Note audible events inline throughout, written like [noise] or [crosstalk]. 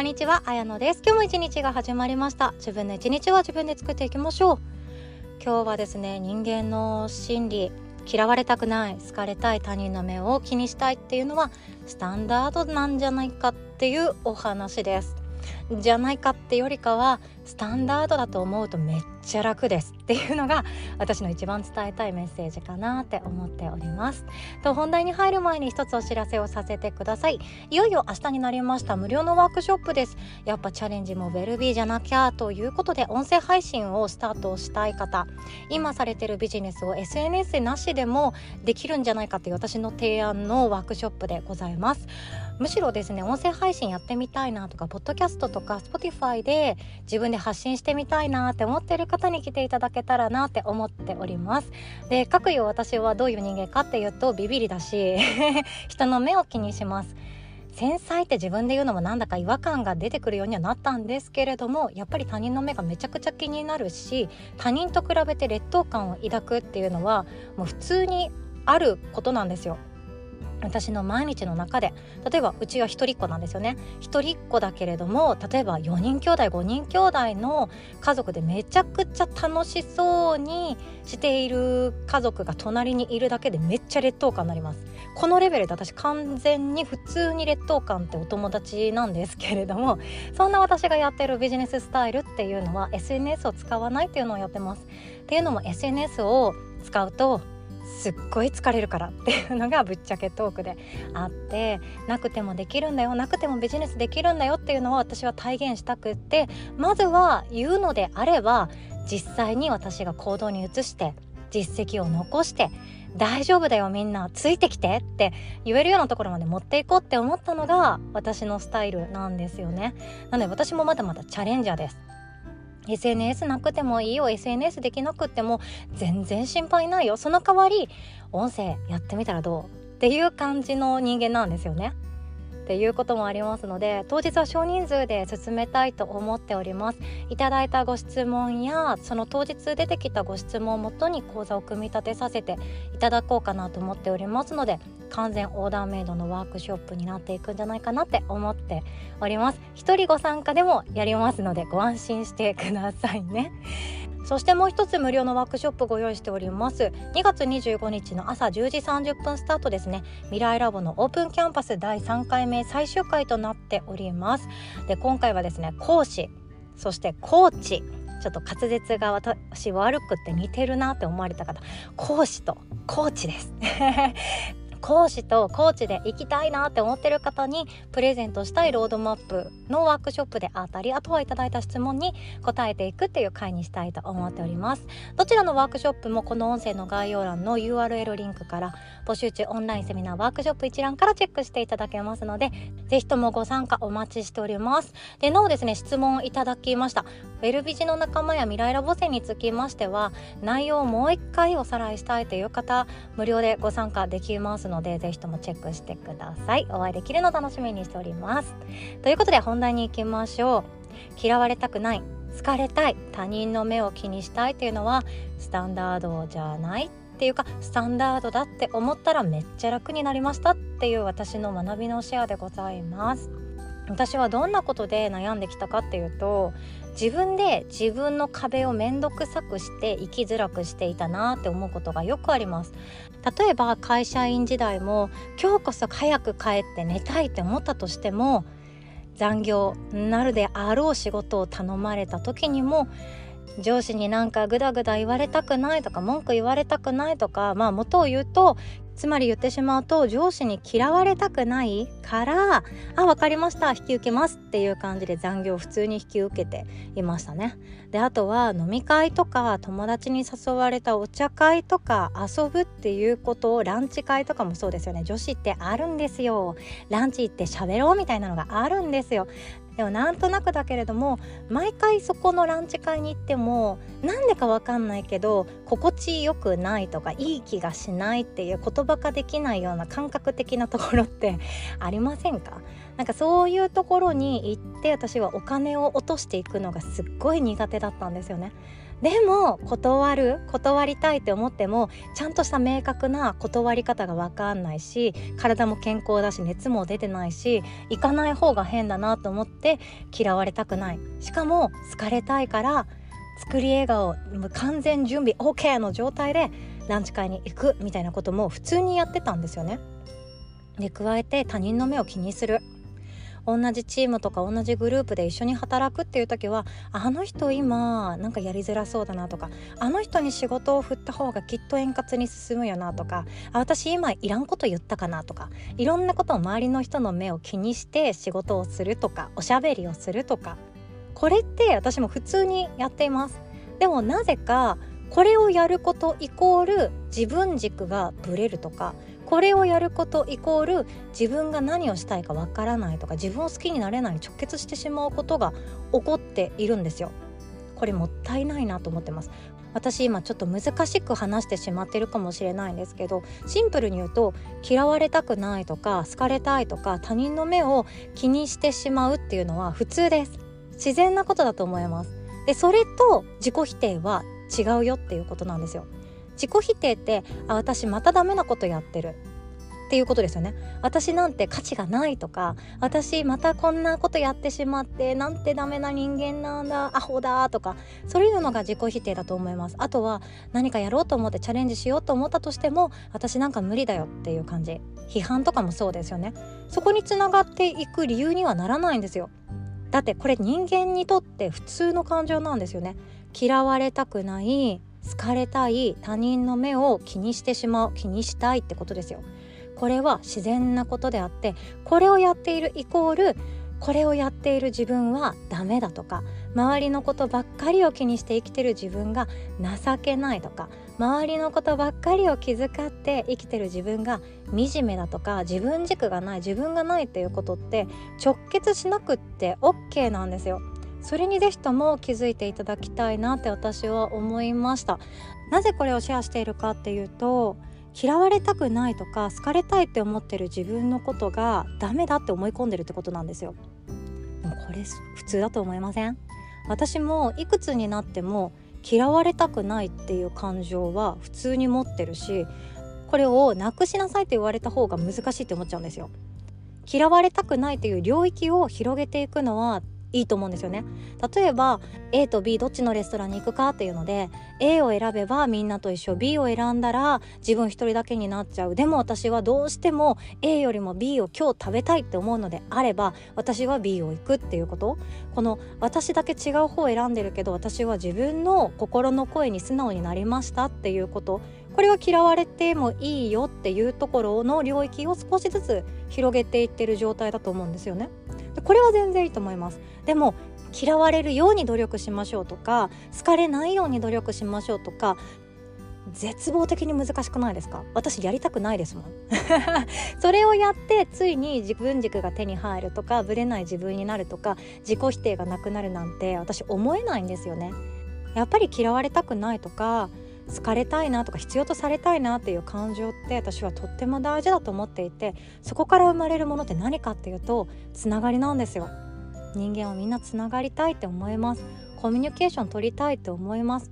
こんにちは、あやのです。今日も一日が始まりました。自分の一日は自分で作っていきましょう。今日はですね、人間の心理、嫌われたくない、好かれたい、他人の目を気にしたいっていうのはスタンダードなんじゃないかっていうお話です。じゃないかってよりかはスタンダードだと思うとめっちゃ楽ですっていうのが私の一番伝えたいメッセージかなって思っております。と本題に入る前に一つお知らせをさせてください。いよいよ明日になりました。無料のワークショップです。やっぱチャレンジもウェルビーじゃなきゃということで音声配信をスタートしたい方。今されてるビジネスを SNS なしでもできるんじゃないかっていう私の提案のワークショップでございます。むしろですね音声配信やってみたいなとかポッドキャストとか Spotify で自分で発信してみたいなって思ってる方に来ていただけたらなって思っております。で各よ私はどういう人間かっていうとビビりだし [laughs] 人の目を気にします。繊細って自分で言うのもなんだか違和感が出てくるようにはなったんですけれどもやっぱり他人の目がめちゃくちゃ気になるし他人と比べて劣等感を抱くっていうのはもう普通にあることなんですよ。私の毎日の中で例えばうちは一人っ子なんですよね。一人っ子だけれども例えば4人兄弟5人兄弟の家族でめちゃくちゃ楽しそうにしている家族が隣にいるだけでめっちゃ劣等感になります。このレベルで私完全に普通に劣等感ってお友達なんですけれども [laughs] そんな私がやってるビジネススタイルっていうのは SNS を使わないっていうのをやってます。っていうのも SNS を使うとすっごい疲れるからっていうのがぶっちゃけトークであってなくてもできるんだよなくてもビジネスできるんだよっていうのは私は体現したくってまずは言うのであれば実際に私が行動に移して実績を残して大丈夫だよみんなついてきてって言えるようなところまで持っていこうって思ったのが私のスタイルなんですよね。なので私もまだまだチャレンジャーです。SNS なくてもいいよ SNS できなくても全然心配ないよ。その代わり音声やってみたらどう？っていう感じの人間なんですよね。っていうこともありますので当日は少人数で進めたいと思っております。いただいたご質問やその当日出てきたご質問をもとに講座を組み立てさせていただこうかなと思っておりますので完全オーダーメイドのワークショップになっていくんじゃないかなって思っております。一人ご参加でもやりますのでご安心してくださいね。[laughs] そしてもう一つ無料のワークショップご用意しております。2月25日の朝10時30分スタートですね。未来ラボのオープンキャンパス第3回目最終回となっております。で今回はですね講師そしてコーチ。ちょっと滑舌が私悪くって似てるなって思われた方。講師とコーチです。講師とコーチで行きたいなって思ってる方にプレゼントしたいロードマップのワークショップであったりあとはいただいた質問に答えていくっていう回にしたいと思っております。どちらのワークショップもこの音声の概要欄の URL リンクから募集中。オンラインセミナーワークショップ一覧からチェックしていただけますのでぜひともご参加お待ちしておりますでなおですね質問いただきました。ウェルビジの仲間や未来ラボ生につきましては内容をもう一回おさらいしたいという方無料でご参加できますのでぜひともチェックしてください。お会いできるの楽しみにしております。ということで本題に行きましょう。嫌われたくない好かれたい他人の目を気にしたいっていうのはスタンダードじゃないっていうかスタンダードだって思ったらめっちゃ楽になりましたっていう私の学びのシェアでございます。私はどんなことで悩んできたかっていうと自分で自分の壁を面倒くさくして生きづらくしていたなって思うことがよくあります。例えば会社員時代も今日こそ早く帰って寝たいって思ったとしても残業なるであろう仕事を頼まれた時にも上司になんかグダグダ言われたくないとか文句言われたくないとかまあ元を言うとつまり言ってしまうと上司に嫌われたくないから「あ分かりました引き受けます」っていう感じで残業を普通に引き受けていましたね。であとは飲み会とか友達に誘われたお茶会とか遊ぶっていうことをランチ会とかもそうですよね女子ってあるんですよ。ランチ行って喋ろうみたいなのがあるんですよ。でもなんとなくだけれども毎回そこのランチ会に行ってもなんでかわかんないけど心地よくないとかいい気がしないっていう言葉化できないような感覚的なところって [laughs] ありませんか？なんかそういうところに行って私はお金を落としていくのがすっごい苦手だったんですよね。でも断る断りたいって思ってもちゃんとした明確な断り方が分かんないし体も健康だし熱も出てないし行かない方が変だなと思って嫌われたくないしかも好かれたいから作り笑顔完全準備 OK の状態でランチ会に行くみたいなことも普通にやってたんですよね。で加えて他人の目を気にする同じチームとか同じグループで一緒に働くっていう時はあの人今なんかやりづらそうだなとかあの人に仕事を振った方がきっと円滑に進むよなとかあ私今いらんこと言ったかなとかいろんなことを周りの人の目を気にして仕事をするとかおしゃべりをするとかこれって私も普通にやっています。でもなぜかこれをやることイコール自分軸がぶれるとかこれをやることイコール自分が何をしたいかわからないとか自分を好きになれないに直結してしまうことが起こっているんですよ。これもったいないなと思ってます。私今ちょっと難しく話してしまってるかもしれないんですけどシンプルに言うと嫌われたくないとか好かれたいとか他人の目を気にしてしまうっていうのは普通です自然なことだと思いますでそれと自己否定は違うよっていうことなんですよ自己否定ってあ私またダメなことやってる。っていうことですよね。私なんて価値がないとか私またこんなことやってしまってなんてダメな人間なんだアホだとかそういうのが自己否定だと思います。あとは何かやろうと思ってチャレンジしようと思ったとしても私なんか無理だよっていう感じ。批判とかもそうですよね。そこにつながっていく理由にはならないんですよ。だってこれ人間にとって普通の感情なんですよね。嫌われたくない好かれたい他人の目を気にしてしまう気にしたいってことですよこれは自然なことであってこれをやっているイコールこれをやっている自分はダメだとか周りのことばっかりを気にして生きてる自分が情けないとか周りのことばっかりを気遣って生きてる自分が惨めだとか自分軸がない自分がないっていうことって直結しなくって OK なんですよ。それにぜひとも気づいていただきたいなって私は思いました。なぜこれをシェアしているかっていうと嫌われたくないとか好かれたいって思ってる自分のことがダメだって思い込んでるってことなんですよ。でもこれ普通だと思いません？私もいくつになっても嫌われたくないっていう感情は普通に持ってるしこれをなくしなさいって言われた方が難しいって思っちゃうんですよ。嫌われたくないという領域を広げていくのはいいと思うんですよね。例えば A と B どっちのレストランに行くかっていうので A を選べばみんなと一緒 B を選んだら自分一人だけになっちゃう。でも私はどうしても A よりも B を今日食べたいって思うのであれば私は B を行くっていうこと。この私だけ違う方を選んでるけど私は自分の心の声に素直になりましたっていうこと。これは嫌われてもいいよっていうところの領域を少しずつ広げていってる状態だと思うんですよね。これは全然いいと思います。でも嫌われるように努力しましょうとか好かれないように努力しましょうとか絶望的に難しくないですか？私やりたくないですもん。[laughs] それをやってついに自分軸が手に入るとかぶれない自分になるとか自己否定がなくなるなんて私思えないんですよね。やっぱり嫌われたくないとか好かれたいなとか必要とされたいなっていう感情って私はとっても大事だと思っていてそこから生まれるものって何かっていうとつながりなんですよ。人間はみんなつながりたいって思います。コミュニケーション取りたいって思います。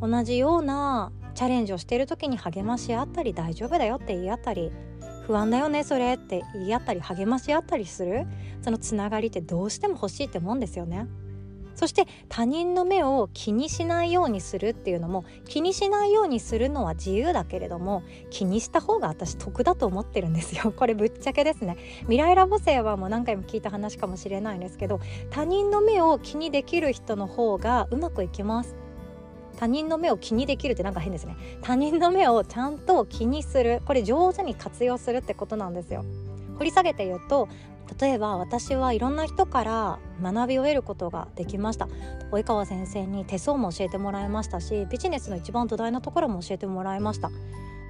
同じようなチャレンジをしている時に励まし合ったり大丈夫だよって言い合ったり不安だよねそれって言い合ったり励まし合ったりする？そのつながりってどうしても欲しいって思うんですよね。そして他人の目を気にしないようにするっていうのも気にしないようにするのは自由だけれども気にした方が私得だと思ってるんですよ。[laughs] これぶっちゃけですね。未来ラボ生はもう何回も聞いた話かもしれないんですけど他人の目を気にできる人の方がうまくいきます。他人の目を気にできるってなんか変ですね。他人の目をちゃんと気にする。これ上手に活用するってことなんですよ。掘り下げて言うと例えば私はいろんな人から学びを得ることができました。及川先生に手相も教えてもらいましたしビジネスの一番土台なところも教えてもらいました。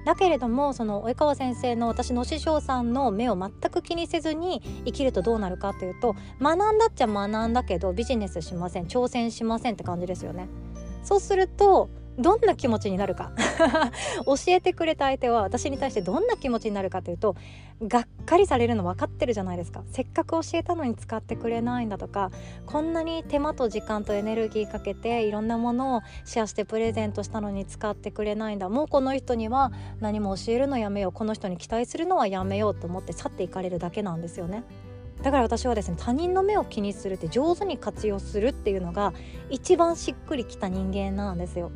だけれどもその及川先生の私の師匠さんの目を全く気にせずに生きるとどうなるかというと学んだっちゃ学んだけどビジネスしません挑戦しませんって感じですよね。そうするとどんな気持ちになるか [laughs] 教えてくれた相手は私に対してどんな気持ちになるかというとがっかりされるの分かってるじゃないですかせっかく教えたのに使ってくれないんだとかこんなに手間と時間とエネルギーかけていろんなものをシェアしてプレゼントしたのに使ってくれないんだもうこの人には何も教えるのやめようこの人に期待するのはやめようと思って去っていかれるだけなんですよね。だから私はですね他人の目を気にするって上手に活用するっていうのが一番しっくりきた人間なんですよ。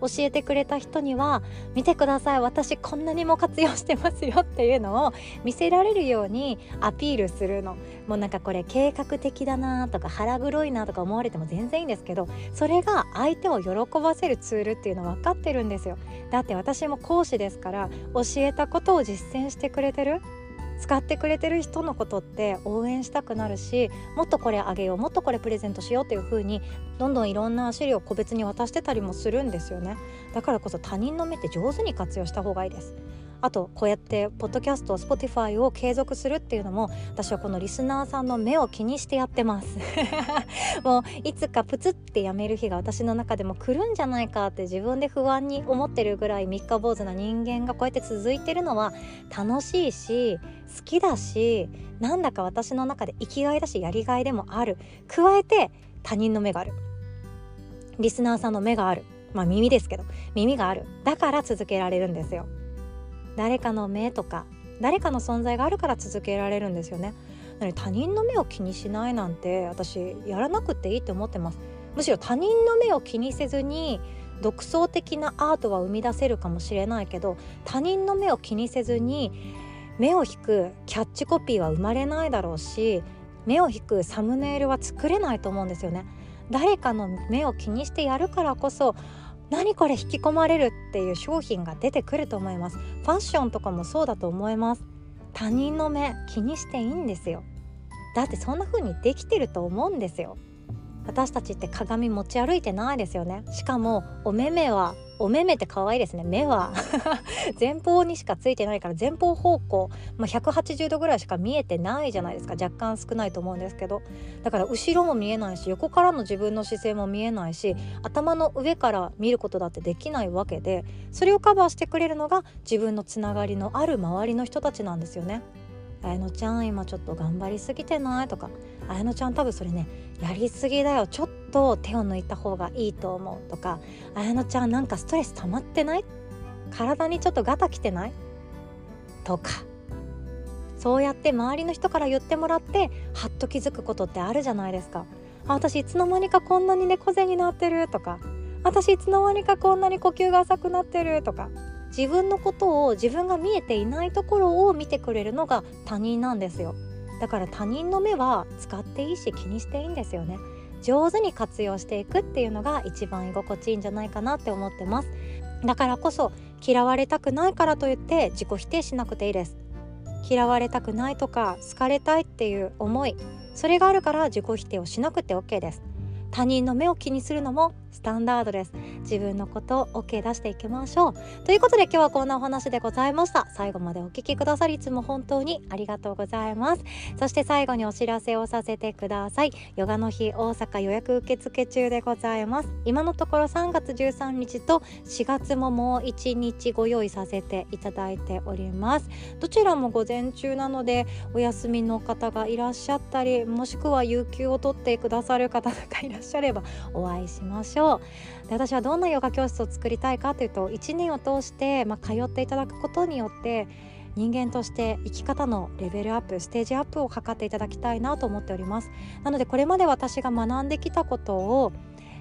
教えてくれた人には見てください私こんなにも活用してますよっていうのを [laughs] 見せられるようにアピールするの。もうなんかこれ計画的だなとか腹黒いなとか思われても全然いいんですけどそれが相手を喜ばせるツールっていうの分かってるんですよ。だって私も講師ですから教えたことを実践してくれてる。使ってくれてる人のことって応援したくなるしもっとこれあげようもっとこれプレゼントしようっていう風にどんどんいろんな資料を個別に渡してたりもするんですよね。だからこそ他人の目って上手に活用した方がいいです。あとこうやってポッドキャスト Spotify を継続するっていうのも私はこのリスナーさんの目を気にしてやってます。[laughs] もういつかプツってやめる日が私の中でも来るんじゃないかって自分で不安に思ってるぐらい三日坊主な人間がこうやって続いてるのは楽しいし好きだしなんだか私の中で生きがいだしやりがいでもある。加えて他人の目がある。リスナーさんの目がある。まあ耳ですけど耳がある。だから続けられるんですよ。誰かの目とか誰かの存在があるから続けられるんですよね。なので他人の目を気にしないなんて私やらなくていいって思ってます。むしろ他人の目を気にせずに独創的なアートは生み出せるかもしれないけど他人の目を気にせずに目を引くキャッチコピーは生まれないだろうし目を引くサムネイルは作れないと思うんですよね。誰かの目を気にしてやるからこそ何これ引き込まれるっていう商品が出てくると思います。ファッションとかもそうだと思います。他人の目気にしていいんですよ。だってそんな風にできてると思うんですよ。私たちって鏡持ち歩いてないですよね。しかもお目目はお目目って可愛いですね。目は [laughs] 前方にしかついてないから前方方向、まあ、180度ぐらいしか見えてないじゃないですか。若干少ないと思うんですけど。だから後ろも見えないし横からの自分の姿勢も見えないし頭の上から見ることだってできないわけでそれをカバーしてくれるのが自分のつながりのある周りの人たちなんですよね。綾乃ちゃん今ちょっと頑張りすぎてない？とか綾乃ちゃん多分それねやりすぎだよ。ちょっと手を抜いた方がいいと思う。とか綾乃ちゃんなんかストレス溜まってない？体にちょっとガタきてない？とかそうやって周りの人から言ってもらってはっと気づくことってあるじゃないですか。あ私いつの間にかこんなに猫背になってる？とか私いつの間にかこんなに呼吸が浅くなってる？とか自分のことを自分が見えていないところを見てくれるのが他人なんですよ。だから他人の目は使っていいし気にしていいんですよね。上手に活用していくっていうのが一番居心地いいんじゃないかなって思ってます。だからこそ嫌われたくないからといって自己否定しなくていいです。嫌われたくないとか好かれたいっていう思いそれがあるから自己否定をしなくて OK です。他人の目を気にするのもスタンダードです。自分のことを OK 出していきましょう。ということで今日はこんなお話でございました。最後までお聞きくださりいつも本当にありがとうございます。そして最後にお知らせをさせてください。ヨガの日大阪予約受付中でございます。今のところ3月13日と4月ももう1日ご用意させていただいております。どちらも午前中なのでお休みの方がいらっしゃったりもしくは有給を取ってくださる方とかいらっしゃればお会いしましょう。で私はどんなヨガ教室を作りたいかというと1年を通して、まあ、通っていただくことによって人間として生き方のレベルアップステージアップを図っていただきたいなと思っております。なのでこれまで私が学んできたことを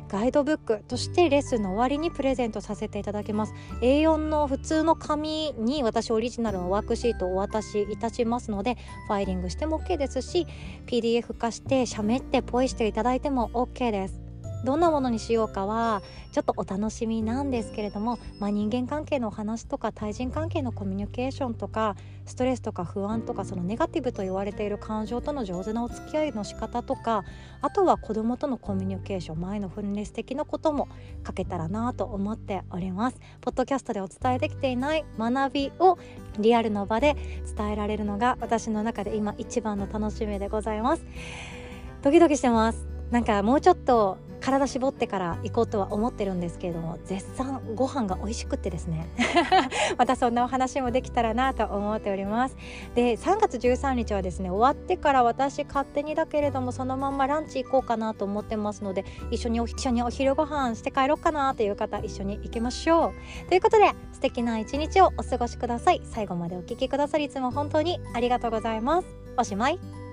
ガイドブックとしてレッスンの終わりにプレゼントさせていただきます。A4 の普通の紙に私オリジナルのワークシートをお渡しいたしますのでファイリングしても OK ですし PDF 化してしゃべってポイしていただいても OK です。どんなものにしようかはちょっとお楽しみなんですけれども、まあ、人間関係のお話とか対人関係のコミュニケーションとかストレスとか不安とかそのネガティブと言われている感情との上手なお付き合いの仕方とかあとは子供とのコミュニケーション前のフルネス的なことも書けたらなと思っております。ポッドキャストでお伝えできていない学びをリアルの場で伝えられるのが私の中で今一番の楽しみでございます。ドキドキしてます。なんかもうちょっと体絞ってから行こうとは思ってるんですけれども絶賛ご飯が美味しくってですね。[laughs] またそんなお話もできたらなと思っております。で3月13日はですね終わってから私勝手にだけれどもそのまんまランチ行こうかなと思ってますので一緒にお一緒にお昼ご飯して帰ろうかなという方一緒に行きましょう。ということで素敵な一日をお過ごしください。最後までお聴きくださりいつも本当にありがとうございます。おしまい。